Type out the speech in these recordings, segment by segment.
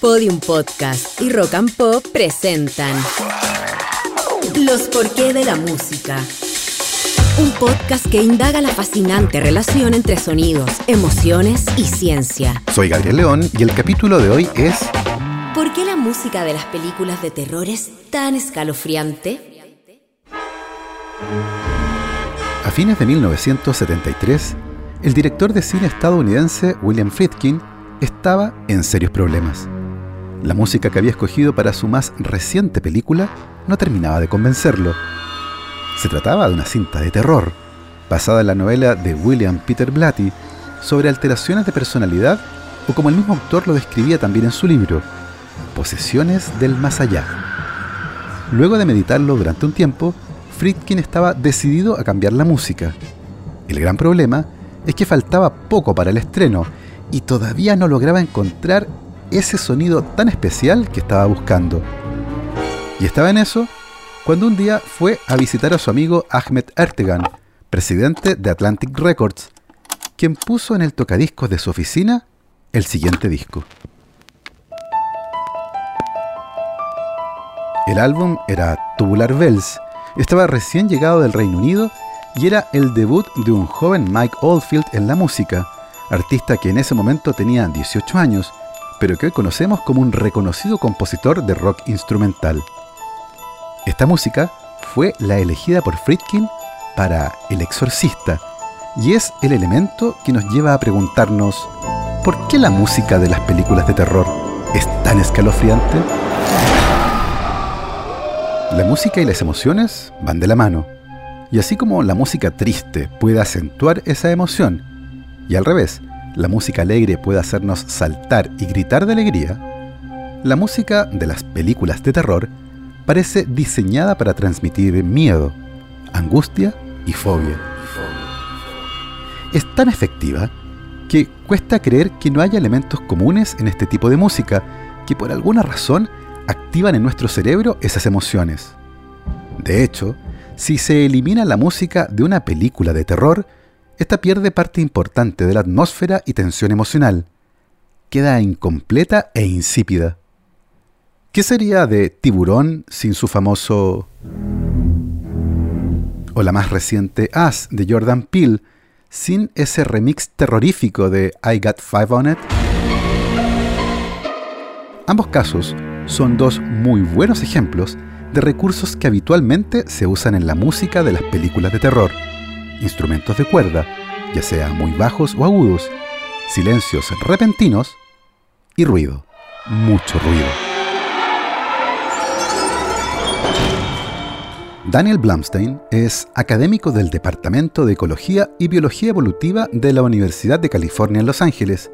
Podium Podcast y Rock and Pop presentan Los porqué de la música. Un podcast que indaga la fascinante relación entre sonidos, emociones y ciencia. Soy Gabriel León y el capítulo de hoy es ¿Por qué la música de las películas de terror es tan escalofriante? A fines de 1973, el director de cine estadounidense William Friedkin estaba en serios problemas. La música que había escogido para su más reciente película no terminaba de convencerlo. Se trataba de una cinta de terror, basada en la novela de William Peter Blatty sobre alteraciones de personalidad o como el mismo autor lo describía también en su libro, Posesiones del Más Allá. Luego de meditarlo durante un tiempo, Friedkin estaba decidido a cambiar la música. El gran problema es que faltaba poco para el estreno y todavía no lograba encontrar ese sonido tan especial que estaba buscando. Y estaba en eso cuando un día fue a visitar a su amigo Ahmed Ertegan, presidente de Atlantic Records, quien puso en el tocadiscos de su oficina el siguiente disco. El álbum era Tubular Bells, estaba recién llegado del Reino Unido y era el debut de un joven Mike Oldfield en la música, artista que en ese momento tenía 18 años pero que hoy conocemos como un reconocido compositor de rock instrumental. Esta música fue la elegida por Friedkin para El Exorcista y es el elemento que nos lleva a preguntarnos ¿por qué la música de las películas de terror es tan escalofriante? La música y las emociones van de la mano, y así como la música triste puede acentuar esa emoción, y al revés, la música alegre puede hacernos saltar y gritar de alegría, la música de las películas de terror parece diseñada para transmitir miedo, angustia y fobia. Es tan efectiva que cuesta creer que no haya elementos comunes en este tipo de música que por alguna razón activan en nuestro cerebro esas emociones. De hecho, si se elimina la música de una película de terror, esta pierde parte importante de la atmósfera y tensión emocional. Queda incompleta e insípida. ¿Qué sería de Tiburón sin su famoso... o la más reciente As de Jordan Peele sin ese remix terrorífico de I Got Five on It? Ambos casos son dos muy buenos ejemplos de recursos que habitualmente se usan en la música de las películas de terror instrumentos de cuerda, ya sea muy bajos o agudos, silencios repentinos y ruido, mucho ruido. Daniel Blumstein es académico del Departamento de Ecología y Biología Evolutiva de la Universidad de California en Los Ángeles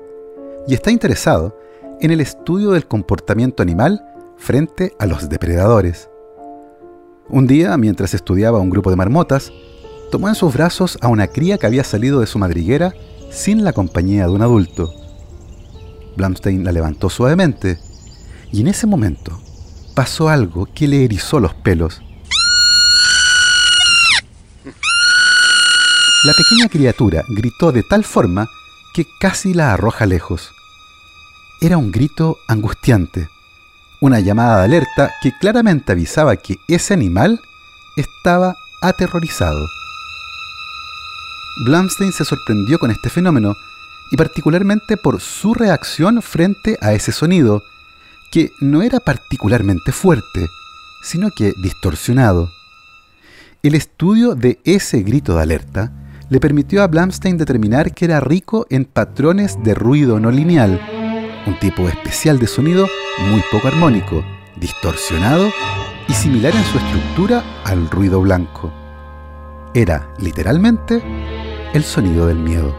y está interesado en el estudio del comportamiento animal frente a los depredadores. Un día, mientras estudiaba un grupo de marmotas, tomó en sus brazos a una cría que había salido de su madriguera sin la compañía de un adulto. Blumstein la levantó suavemente y en ese momento pasó algo que le erizó los pelos. La pequeña criatura gritó de tal forma que casi la arroja lejos. Era un grito angustiante, una llamada de alerta que claramente avisaba que ese animal estaba aterrorizado. Blumstein se sorprendió con este fenómeno y particularmente por su reacción frente a ese sonido, que no era particularmente fuerte, sino que distorsionado. El estudio de ese grito de alerta le permitió a Blumstein determinar que era rico en patrones de ruido no lineal, un tipo especial de sonido muy poco armónico, distorsionado y similar en su estructura al ruido blanco. Era, literalmente, el sonido del miedo.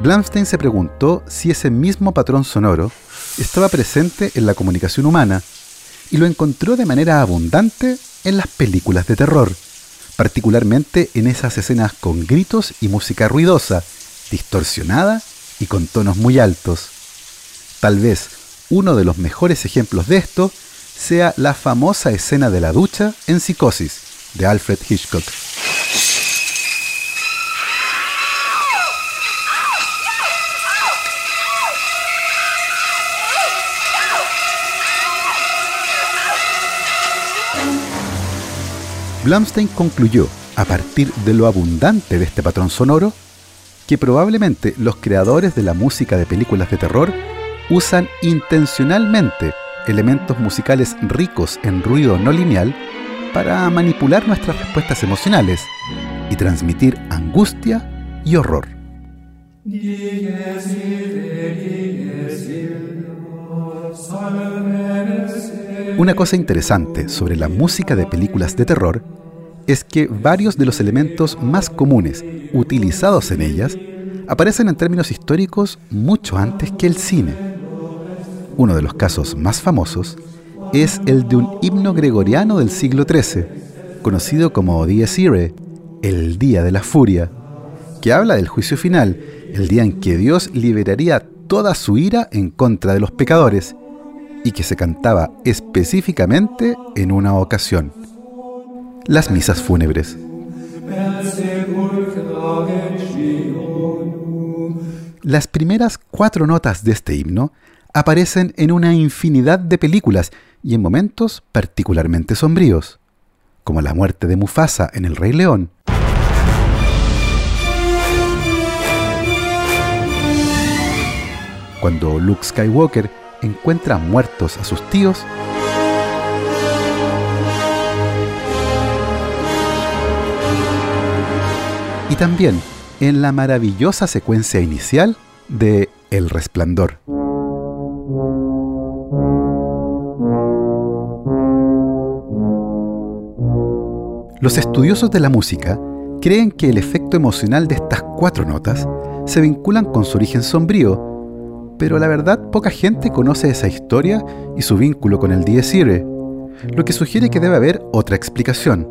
Blumstein se preguntó si ese mismo patrón sonoro estaba presente en la comunicación humana y lo encontró de manera abundante en las películas de terror, particularmente en esas escenas con gritos y música ruidosa, distorsionada y con tonos muy altos. Tal vez uno de los mejores ejemplos de esto sea la famosa escena de la ducha en Psicosis de Alfred Hitchcock. Blumstein concluyó, a partir de lo abundante de este patrón sonoro, que probablemente los creadores de la música de películas de terror usan intencionalmente elementos musicales ricos en ruido no lineal para manipular nuestras respuestas emocionales y transmitir angustia y horror. Una cosa interesante sobre la música de películas de terror es que varios de los elementos más comunes utilizados en ellas aparecen en términos históricos mucho antes que el cine. Uno de los casos más famosos es el de un himno gregoriano del siglo XIII, conocido como Dies Irae, el Día de la Furia, que habla del juicio final, el día en que Dios liberaría toda su ira en contra de los pecadores, y que se cantaba específicamente en una ocasión, las misas fúnebres. Las primeras cuatro notas de este himno aparecen en una infinidad de películas y en momentos particularmente sombríos, como la muerte de Mufasa en El Rey León. Cuando Luke Skywalker encuentra muertos a sus tíos, y también en la maravillosa secuencia inicial de El Resplandor. Los estudiosos de la música creen que el efecto emocional de estas cuatro notas se vinculan con su origen sombrío, pero la verdad poca gente conoce esa historia y su vínculo con el Dies Irae, lo que sugiere que debe haber otra explicación.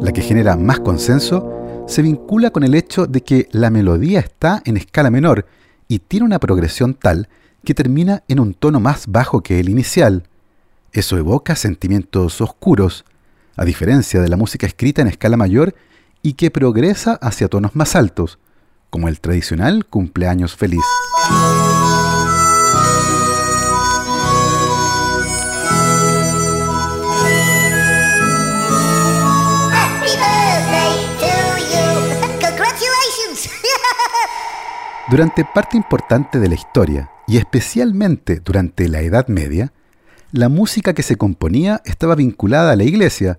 La que genera más consenso se vincula con el hecho de que la melodía está en escala menor y tiene una progresión tal que termina en un tono más bajo que el inicial. Eso evoca sentimientos oscuros, a diferencia de la música escrita en escala mayor y que progresa hacia tonos más altos, como el tradicional cumpleaños feliz. Durante parte importante de la historia, y especialmente durante la Edad Media, la música que se componía estaba vinculada a la iglesia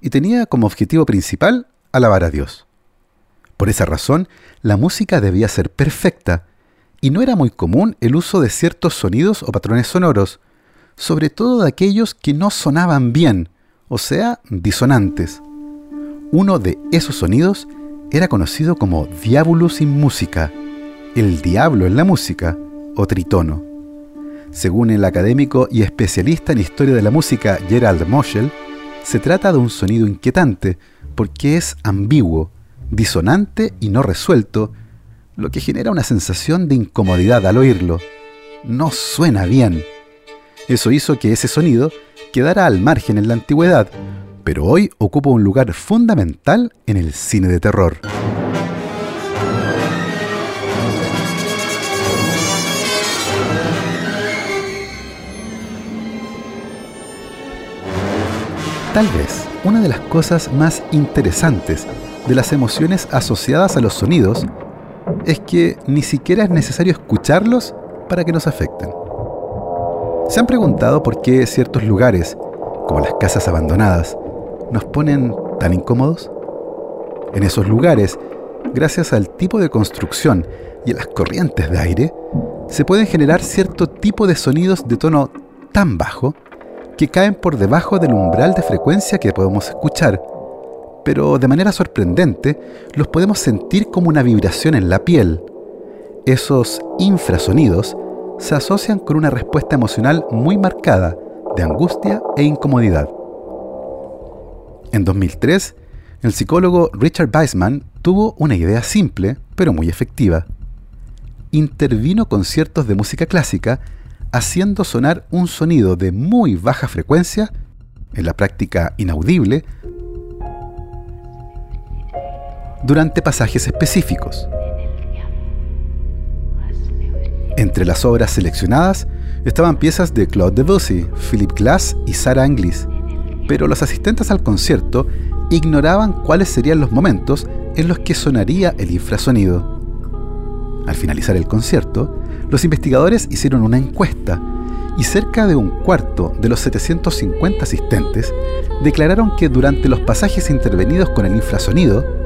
y tenía como objetivo principal alabar a Dios. Por esa razón, la música debía ser perfecta y no era muy común el uso de ciertos sonidos o patrones sonoros, sobre todo de aquellos que no sonaban bien, o sea, disonantes. Uno de esos sonidos era conocido como diabolus in música, el diablo en la música, o tritono. Según el académico y especialista en historia de la música Gerald Moschel, se trata de un sonido inquietante porque es ambiguo, disonante y no resuelto, lo que genera una sensación de incomodidad al oírlo. No suena bien. Eso hizo que ese sonido quedara al margen en la antigüedad, pero hoy ocupa un lugar fundamental en el cine de terror. Tal vez una de las cosas más interesantes de las emociones asociadas a los sonidos es que ni siquiera es necesario escucharlos para que nos afecten. ¿Se han preguntado por qué ciertos lugares, como las casas abandonadas, nos ponen tan incómodos? En esos lugares, gracias al tipo de construcción y a las corrientes de aire, se pueden generar cierto tipo de sonidos de tono tan bajo que caen por debajo del umbral de frecuencia que podemos escuchar, pero de manera sorprendente los podemos sentir como una vibración en la piel. Esos infrasonidos se asocian con una respuesta emocional muy marcada de angustia e incomodidad. En 2003, el psicólogo Richard Weissman tuvo una idea simple, pero muy efectiva. Intervino conciertos de música clásica haciendo sonar un sonido de muy baja frecuencia, en la práctica inaudible, durante pasajes específicos. Entre las obras seleccionadas estaban piezas de Claude Debussy, Philip Glass y Sarah Anglis, pero los asistentes al concierto ignoraban cuáles serían los momentos en los que sonaría el infrasonido. Al finalizar el concierto, los investigadores hicieron una encuesta y cerca de un cuarto de los 750 asistentes declararon que durante los pasajes intervenidos con el infrasonido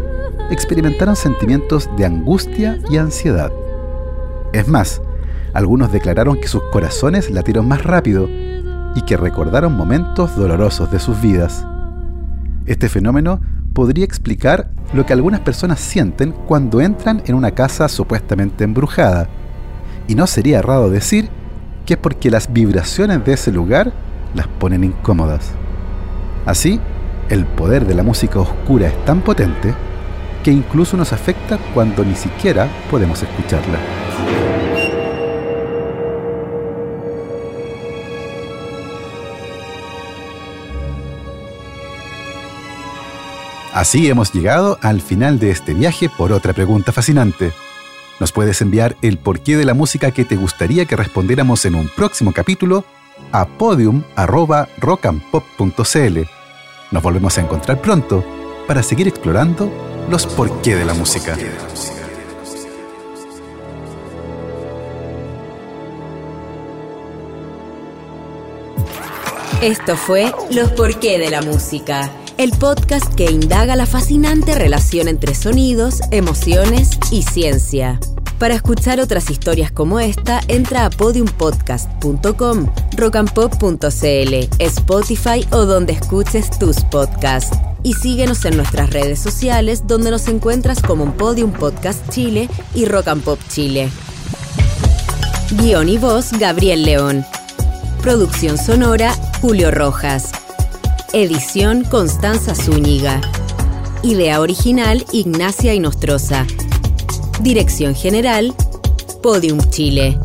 experimentaron sentimientos de angustia y ansiedad. Es más, algunos declararon que sus corazones latieron más rápido y que recordaron momentos dolorosos de sus vidas. Este fenómeno podría explicar lo que algunas personas sienten cuando entran en una casa supuestamente embrujada, y no sería errado decir que es porque las vibraciones de ese lugar las ponen incómodas. Así, el poder de la música oscura es tan potente que incluso nos afecta cuando ni siquiera podemos escucharla. Así hemos llegado al final de este viaje por otra pregunta fascinante. Nos puedes enviar el porqué de la música que te gustaría que respondiéramos en un próximo capítulo a podium.rockandpop.cl. Nos volvemos a encontrar pronto para seguir explorando los porqué de la música. Esto fue Los porqué de la música el podcast que indaga la fascinante relación entre sonidos, emociones y ciencia. Para escuchar otras historias como esta, entra a podiumpodcast.com, rockandpop.cl, Spotify o donde escuches tus podcasts. Y síguenos en nuestras redes sociales donde nos encuentras como un Podium Podcast Chile y Rock and Pop Chile. Guión y voz Gabriel León. Producción sonora Julio Rojas. Edición Constanza Zúñiga. Idea original Ignacia Inostroza. Dirección General Podium Chile.